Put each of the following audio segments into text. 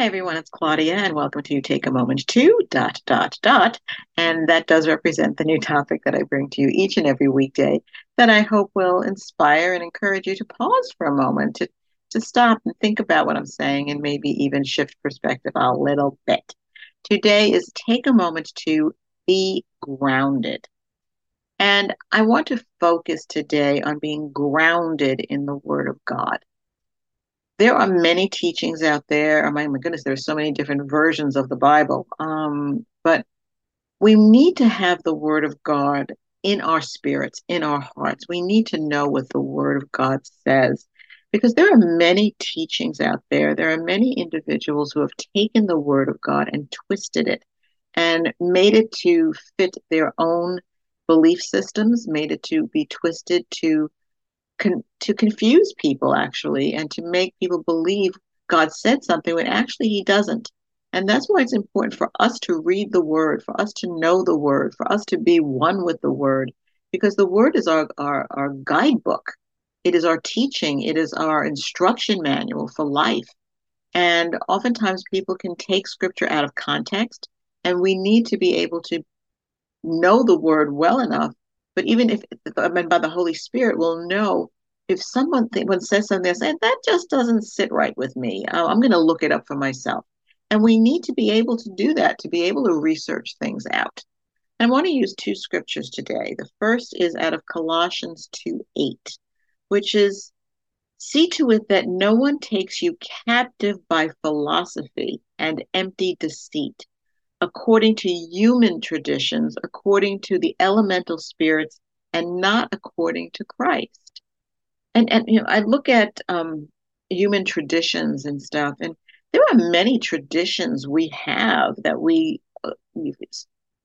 Hi, everyone. It's Claudia, and welcome to Take a Moment to dot dot dot. And that does represent the new topic that I bring to you each and every weekday that I hope will inspire and encourage you to pause for a moment to, to stop and think about what I'm saying and maybe even shift perspective a little bit. Today is take a moment to be grounded. And I want to focus today on being grounded in the Word of God there are many teachings out there. Oh my, my goodness, there's so many different versions of the Bible. Um, but we need to have the Word of God in our spirits, in our hearts. We need to know what the Word of God says because there are many teachings out there. There are many individuals who have taken the Word of God and twisted it and made it to fit their own belief systems, made it to be twisted to con- to confuse people actually and to make people believe God said something when actually he doesn't. And that's why it's important for us to read the word, for us to know the word, for us to be one with the word, because the word is our, our, our guidebook. It is our teaching. It is our instruction manual for life. And oftentimes people can take scripture out of context, and we need to be able to know the word well enough but even if I mean by the Holy Spirit, we'll know if someone th- when says something, say that just doesn't sit right with me. Uh, I'm going to look it up for myself. And we need to be able to do that to be able to research things out. I want to use two scriptures today. The first is out of Colossians 2 8, which is See to it that no one takes you captive by philosophy and empty deceit according to human traditions, according to the elemental spirits, and not according to Christ. And and you know, I look at um, human traditions and stuff, and there are many traditions we have that we uh,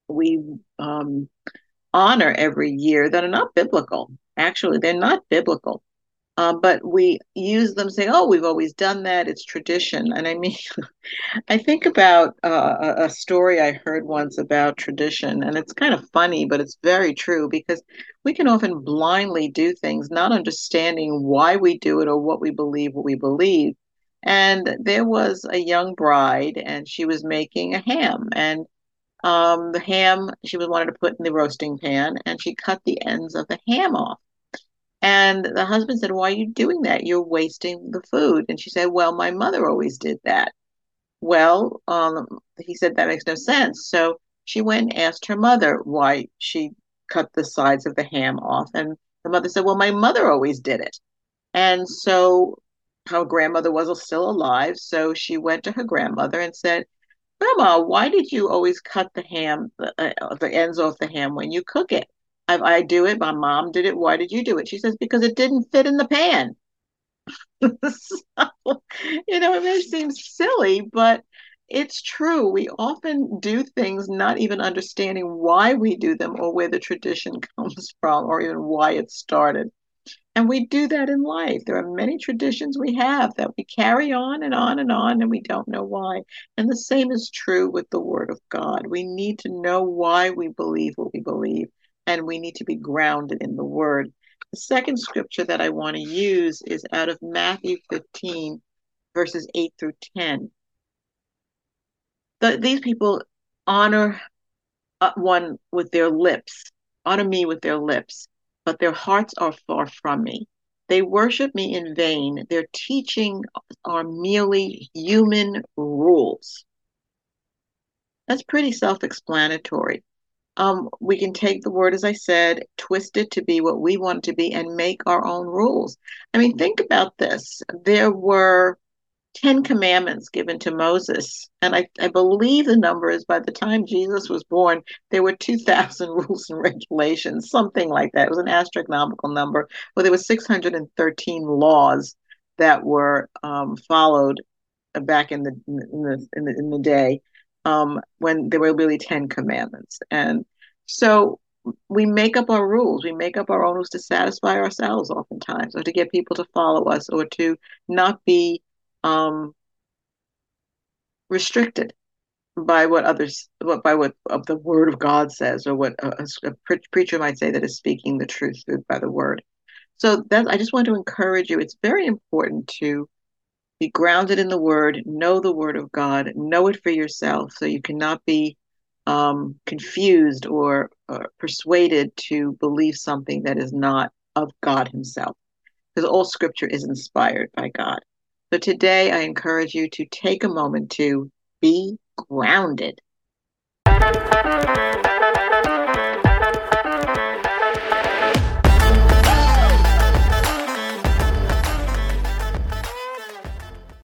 we um, honor every year that are not biblical. Actually, they're not biblical. Uh, but we use them saying, oh, we've always done that. It's tradition. And I mean, I think about uh, a story I heard once about tradition, and it's kind of funny, but it's very true because we can often blindly do things, not understanding why we do it or what we believe, what we believe. And there was a young bride, and she was making a ham, and um, the ham she was wanted to put in the roasting pan, and she cut the ends of the ham off. And the husband said, Why are you doing that? You're wasting the food. And she said, Well, my mother always did that. Well, um, he said, That makes no sense. So she went and asked her mother why she cut the sides of the ham off. And the mother said, Well, my mother always did it. And so her grandmother was still alive. So she went to her grandmother and said, Grandma, why did you always cut the ham, the, uh, the ends off the ham when you cook it? I, I do it. My mom did it. Why did you do it? She says, because it didn't fit in the pan. so, you know, it may seem silly, but it's true. We often do things not even understanding why we do them or where the tradition comes from or even why it started. And we do that in life. There are many traditions we have that we carry on and on and on, and we don't know why. And the same is true with the Word of God. We need to know why we believe what we believe and we need to be grounded in the word. The second scripture that I want to use is out of Matthew 15, verses 8 through 10. The, these people honor uh, one with their lips, honor me with their lips, but their hearts are far from me. They worship me in vain. Their teaching are merely human rules. That's pretty self explanatory um, we can take the word, as I said, twist it to be what we want it to be, and make our own rules. I mean, think about this. There were 10 commandments given to Moses. And I, I believe the number is by the time Jesus was born, there were 2,000 rules and regulations, something like that. It was an astronomical number. Well, there were 613 laws that were um, followed back in the, in the, in the, in the day um, when there were really 10 commandments. And so we make up our rules. We make up our own rules to satisfy ourselves oftentimes, or to get people to follow us, or to not be um, restricted by what others, what by what of the Word of God says, or what a, a preacher might say that is speaking the truth by the Word. So that I just want to encourage you. It's very important to Be grounded in the Word, know the Word of God, know it for yourself so you cannot be um, confused or uh, persuaded to believe something that is not of God Himself. Because all scripture is inspired by God. So today I encourage you to take a moment to be grounded